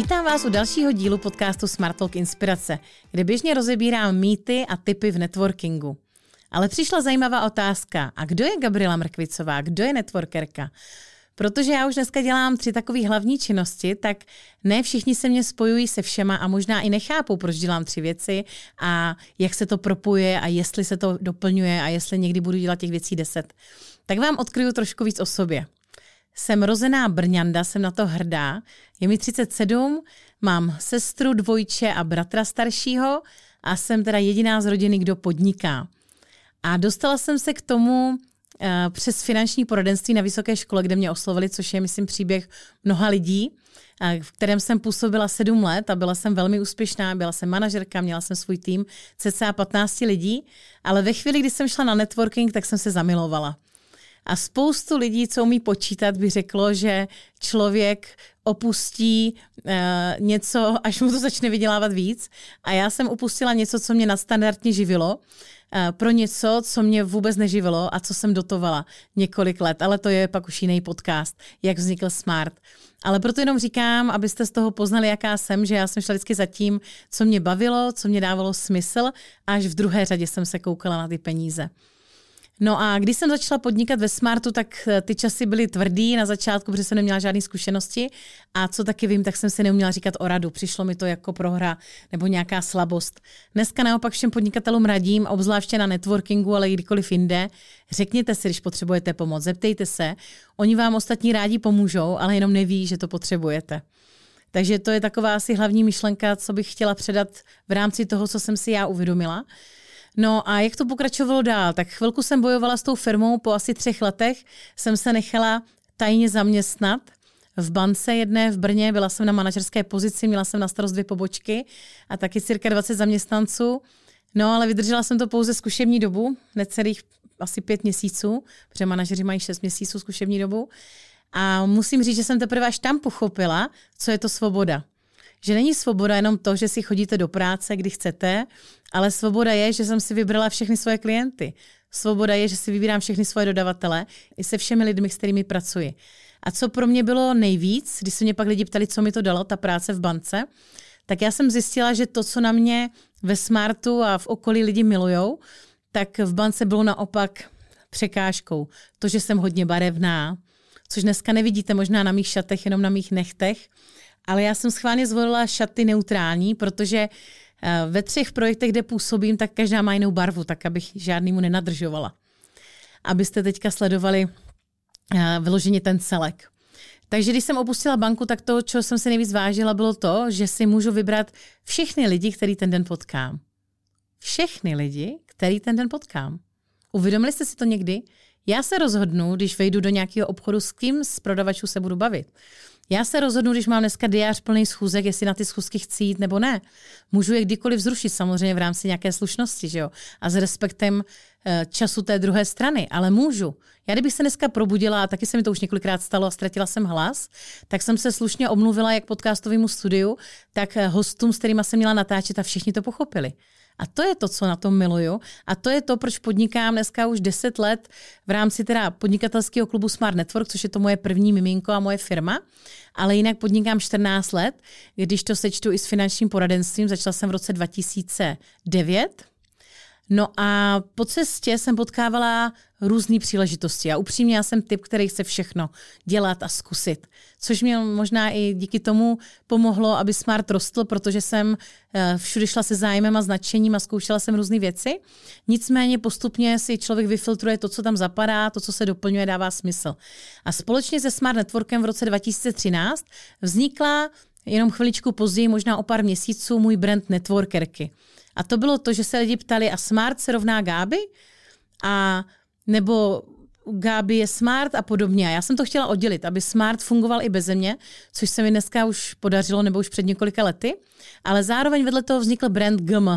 Vítám vás u dalšího dílu podcastu Smart Talk Inspirace, kde běžně rozebírám mýty a typy v networkingu. Ale přišla zajímavá otázka. A kdo je Gabriela Mrkvicová? Kdo je networkerka? Protože já už dneska dělám tři takové hlavní činnosti, tak ne všichni se mě spojují se všema a možná i nechápou, proč dělám tři věci a jak se to propuje a jestli se to doplňuje a jestli někdy budu dělat těch věcí deset. Tak vám odkryju trošku víc o sobě. Jsem rozená Brňanda, jsem na to hrdá. Je mi 37, mám sestru, dvojče a bratra staršího a jsem teda jediná z rodiny, kdo podniká. A dostala jsem se k tomu uh, přes finanční poradenství na vysoké škole, kde mě oslovili, což je, myslím, příběh mnoha lidí, uh, v kterém jsem působila sedm let a byla jsem velmi úspěšná, byla jsem manažerka, měla jsem svůj tým, cca 15 lidí, ale ve chvíli, kdy jsem šla na networking, tak jsem se zamilovala. A spoustu lidí, co umí počítat, by řeklo, že člověk opustí uh, něco, až mu to začne vydělávat víc. A já jsem opustila něco, co mě nadstandardně živilo, uh, pro něco, co mě vůbec neživilo a co jsem dotovala několik let. Ale to je pak už jiný podcast, jak vznikl Smart. Ale proto jenom říkám, abyste z toho poznali, jaká jsem, že já jsem šla vždycky za tím, co mě bavilo, co mě dávalo smysl, až v druhé řadě jsem se koukala na ty peníze. No a když jsem začala podnikat ve Smartu, tak eh, ty časy byly tvrdý na začátku, protože jsem neměla žádné zkušenosti. A co taky vím, tak jsem si neuměla říkat o radu. Přišlo mi to jako prohra nebo nějaká slabost. Dneska naopak všem podnikatelům radím, obzvláště na networkingu, ale i kdykoliv jinde, řekněte si, když potřebujete pomoc, zeptejte se. Oni vám ostatní rádi pomůžou, ale jenom neví, že to potřebujete. Takže to je taková asi hlavní myšlenka, co bych chtěla předat v rámci toho, co jsem si já uvědomila. No a jak to pokračovalo dál? Tak chvilku jsem bojovala s tou firmou, po asi třech letech jsem se nechala tajně zaměstnat v bance jedné v Brně, byla jsem na manažerské pozici, měla jsem na starost dvě pobočky a taky cirka 20 zaměstnanců. No ale vydržela jsem to pouze zkušební dobu, necelých asi pět měsíců, protože manažeři mají šest měsíců zkušební dobu. A musím říct, že jsem teprve až tam pochopila, co je to svoboda. Že není svoboda jenom to, že si chodíte do práce, kdy chcete, ale svoboda je, že jsem si vybrala všechny svoje klienty. Svoboda je, že si vybírám všechny svoje dodavatele i se všemi lidmi, s kterými pracuji. A co pro mě bylo nejvíc, když se mě pak lidi ptali, co mi to dalo, ta práce v bance, tak já jsem zjistila, že to, co na mě ve Smartu a v okolí lidi milujou, tak v bance bylo naopak překážkou. To, že jsem hodně barevná, což dneska nevidíte možná na mých šatech, jenom na mých nechtech, ale já jsem schválně zvolila šaty neutrální, protože ve třech projektech, kde působím, tak každá má jinou barvu, tak abych žádnému nenadržovala. Abyste teďka sledovali eh, vyloženě ten celek. Takže když jsem opustila banku, tak to, co jsem si nejvíc vážila, bylo to, že si můžu vybrat všechny lidi, který ten den potkám. Všechny lidi, který ten den potkám. Uvědomili jste si to někdy? Já se rozhodnu, když vejdu do nějakého obchodu, s kým z prodavačů se budu bavit. Já se rozhodnu, když mám dneska diář plný schůzek, jestli na ty schůzky chci jít nebo ne. Můžu je kdykoliv zrušit, samozřejmě v rámci nějaké slušnosti, že jo? A s respektem eh, času té druhé strany, ale můžu. Já kdybych se dneska probudila, a taky se mi to už několikrát stalo a ztratila jsem hlas, tak jsem se slušně omluvila jak podcastovému studiu, tak eh, hostům, s kterými jsem měla natáčet a všichni to pochopili. A to je to, co na tom miluju. A to je to, proč podnikám dneska už 10 let v rámci teda podnikatelského klubu Smart Network, což je to moje první miminko a moje firma. Ale jinak podnikám 14 let, když to sečtu i s finančním poradenstvím. Začala jsem v roce 2009 No a po cestě jsem potkávala různé příležitosti a upřímně já jsem typ, který chce všechno dělat a zkusit. Což mě možná i díky tomu pomohlo, aby Smart rostl, protože jsem eh, všude šla se zájmem a značením a zkoušela jsem různé věci. Nicméně postupně si člověk vyfiltruje to, co tam zapadá, to, co se doplňuje, dává smysl. A společně se Smart Networkem v roce 2013 vznikla jenom chviličku později, možná o pár měsíců, můj brand Networkerky. A to bylo to, že se lidi ptali, a smart se rovná Gáby? A nebo Gáby je smart a podobně. A já jsem to chtěla oddělit, aby smart fungoval i bez mě, což se mi dneska už podařilo, nebo už před několika lety. Ale zároveň vedle toho vznikl brand GM,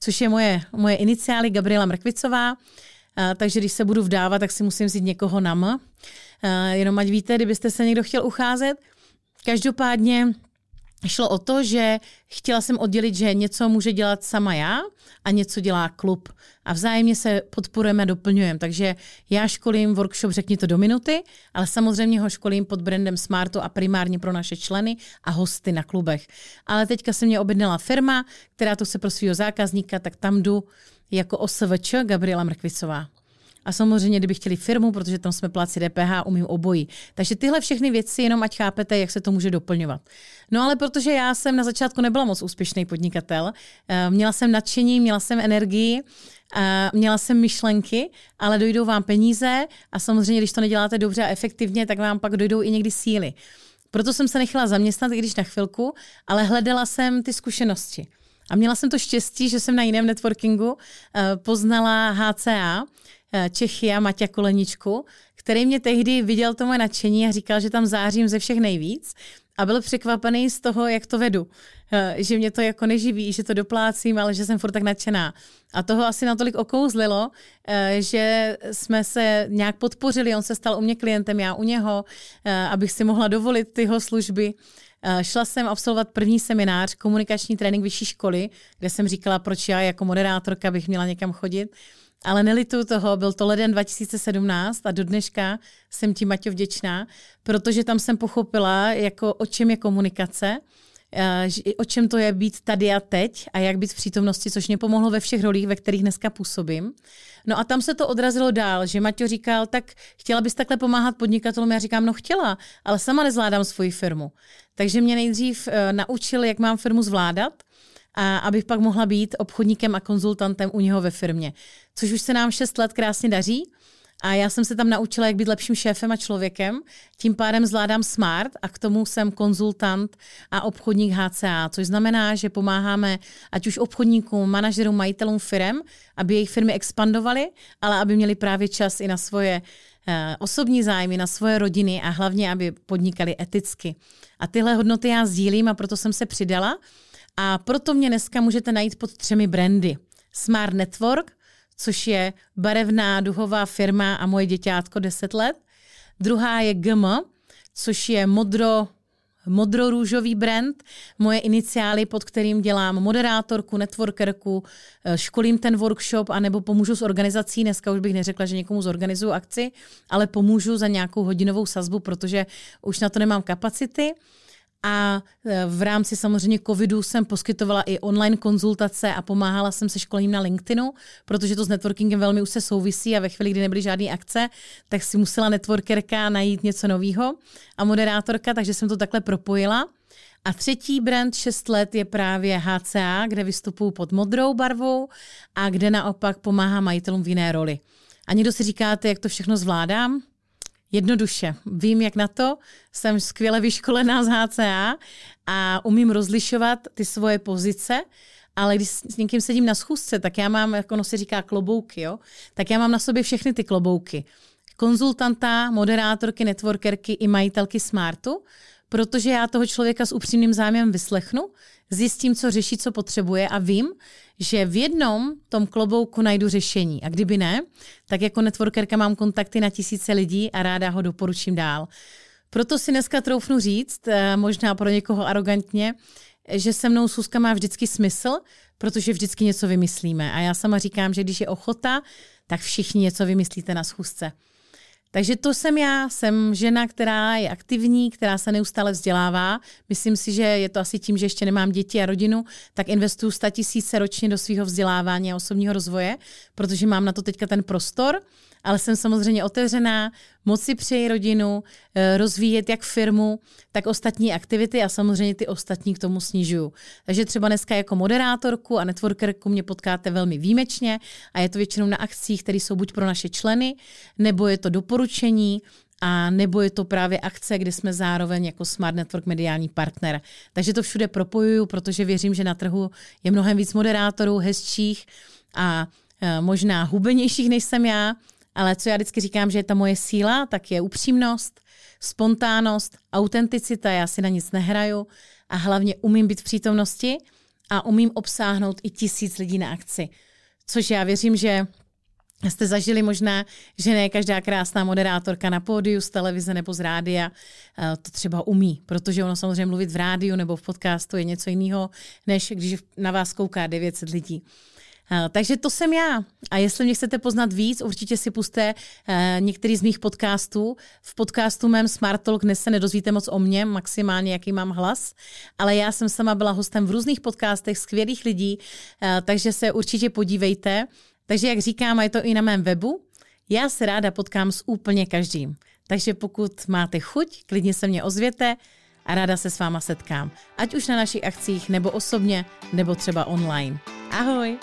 což je moje, moje iniciály Gabriela Mrkvicová. A, takže když se budu vdávat, tak si musím vzít někoho na M. A, jenom ať víte, kdybyste se někdo chtěl ucházet. Každopádně šlo o to, že chtěla jsem oddělit, že něco může dělat sama já a něco dělá klub. A vzájemně se podporujeme a doplňujeme. Takže já školím workshop Řekni to do minuty, ale samozřejmě ho školím pod brandem Smartu a primárně pro naše členy a hosty na klubech. Ale teďka se mě objednala firma, která to chce pro svého zákazníka, tak tam jdu jako OSVČ Gabriela Mrkvicová. A samozřejmě, kdyby chtěli firmu, protože tam jsme pláci DPH, umím obojí. Takže tyhle všechny věci, jenom ať chápete, jak se to může doplňovat. No ale protože já jsem na začátku nebyla moc úspěšný podnikatel, eh, měla jsem nadšení, měla jsem energii, eh, měla jsem myšlenky, ale dojdou vám peníze a samozřejmě, když to neděláte dobře a efektivně, tak vám pak dojdou i někdy síly. Proto jsem se nechala zaměstnat, i když na chvilku, ale hledala jsem ty zkušenosti. A měla jsem to štěstí, že jsem na jiném networkingu eh, poznala HCA, Čechy a Maťa Koleničku, který mě tehdy viděl to moje nadšení a říkal, že tam zářím ze všech nejvíc a byl překvapený z toho, jak to vedu. Eh, že mě to jako neživí, že to doplácím, ale že jsem furt tak nadšená. A toho asi natolik okouzlilo, eh, že jsme se nějak podpořili. On se stal u mě klientem, já u něho, abych si mohla dovolit tyho služby. Šla jsem absolvovat první seminář, komunikační trénink vyšší školy, kde jsem říkala, proč já jako moderátorka bych měla někam chodit. Ale nelitu toho, byl to leden 2017 a do dneška jsem ti, Maťo, vděčná, protože tam jsem pochopila, jako o čem je komunikace, eh, o čem to je být tady a teď a jak být v přítomnosti, což mě pomohlo ve všech rolích, ve kterých dneska působím. No a tam se to odrazilo dál, že Maťo říkal, tak chtěla bys takhle pomáhat podnikatelům? Já říkám, no chtěla, ale sama nezvládám svoji firmu. Takže mě nejdřív uh, naučil, jak mám firmu zvládat, a abych pak mohla být obchodníkem a konzultantem u něho ve firmě. Což už se nám 6 let krásně daří. A já jsem se tam naučila, jak být lepším šéfem a člověkem. Tím pádem zvládám smart a k tomu jsem konzultant a obchodník HCA, což znamená, že pomáháme ať už obchodníkům, manažerům, majitelům firm, aby jejich firmy expandovaly, ale aby měli právě čas i na svoje eh, osobní zájmy, na svoje rodiny a hlavně, aby podnikali eticky. A tyhle hodnoty já sdílím a proto jsem se přidala a proto mě dneska můžete najít pod třemi brandy. Smart Network, což je barevná duhová firma a moje děťátko 10 let. Druhá je GM, což je modro modro-růžový brand, moje iniciály, pod kterým dělám moderátorku, networkerku, eh, školím ten workshop, anebo pomůžu s organizací. Dneska už bych neřekla, že někomu zorganizuju akci, ale pomůžu za nějakou hodinovou sazbu, protože už na to nemám kapacity. A e, v rámci samozřejmě covidu jsem poskytovala i online konzultace a pomáhala jsem se školením na LinkedInu, protože to s networkingem velmi už se souvisí a ve chvíli, kdy nebyly žádné akce, tak si musela networkerka najít něco nového a moderátorka, takže jsem to takhle propojila. A třetí brand 6 let je právě HCA, kde vystupuju pod modrou barvou a kde naopak pomáhá majitelům v jiné roli. A někdo si říkáte, jak to všechno zvládám? Jednoduše. Vím, jak na to. Jsem skvěle vyškolená z HCA a umím rozlišovat ty svoje pozice, ale když s někým sedím na schůzce, tak já mám, jako ono se říká, klobouky, jo? tak já mám na sobě všechny ty klobouky. Konzultanta, moderátorky, networkerky i majitelky Smartu, protože já toho člověka s upřímným zájmem vyslechnu, zjistím, co řeší, co potřebuje a vím, že v jednom tom klobouku najdu řešení. A kdyby ne, tak jako networkerka mám kontakty na tisíce lidí a ráda ho doporučím dál. Proto si dneska troufnu říct, eh, možná pro někoho arrogantně, že se mnou Suska má vždycky smysl, protože vždycky něco vymyslíme. A já sama říkám, že když je ochota, tak všichni něco vymyslíte na schůzce. Takže to jsem já, jsem žena, která je aktivní, která se neustále vzdělává. Myslím si, že je to asi tím, že ještě nemám děti a rodinu, tak investuju 100 tisíce ročně do svého vzdělávání a osobního rozvoje, protože mám na to teďka ten prostor ale jsem samozřejmě otevřená, moc si přeji rodinu, eh, rozvíjet jak firmu, tak ostatní aktivity a samozřejmě ty ostatní k tomu snižuju. Takže třeba dneska jako moderátorku a networkerku mě potkáte velmi výjimečně a je to většinou na akcích, které jsou buď pro naše členy, nebo je to doporučení, a nebo je to právě akce, kde jsme zároveň jako Smart Network mediální partner. Takže to všude propojuju, protože věřím, že na trhu je mnohem víc moderátorů, hezčích a eh, možná hubenějších než jsem já, ale co já vždycky říkám, že je ta moje síla, tak je upřímnost, spontánnost, autenticita, já si na nic nehraju a hlavně umím být v přítomnosti a umím obsáhnout i tisíc lidí na akci. Což já věřím, že jste zažili možná, že ne každá krásná moderátorka na pódiu z televize nebo z rádia eh, to třeba umí, protože ono samozřejmě mluvit v rádiu nebo v podcastu je něco jiného, než když na vás kouká 900 lidí. Eh, takže to jsem já. A jestli mě chcete poznat víc, určitě si puste eh, některý z mých podcastů. V podcastu mém Smart Talk dnes se nedozvíte moc o mně, maximálně jaký mám hlas, ale já jsem sama byla hostem v různých podcastech skvělých lidí, takže se určitě podívejte. Takže jak říkám, a je to i na mém webu, já se ráda potkám s úplně každým. Takže pokud máte chuť, klidně se mě ozvěte a ráda se s váma setkám. Ať už na našich akcích, nebo osobně, nebo třeba online. Ahoj!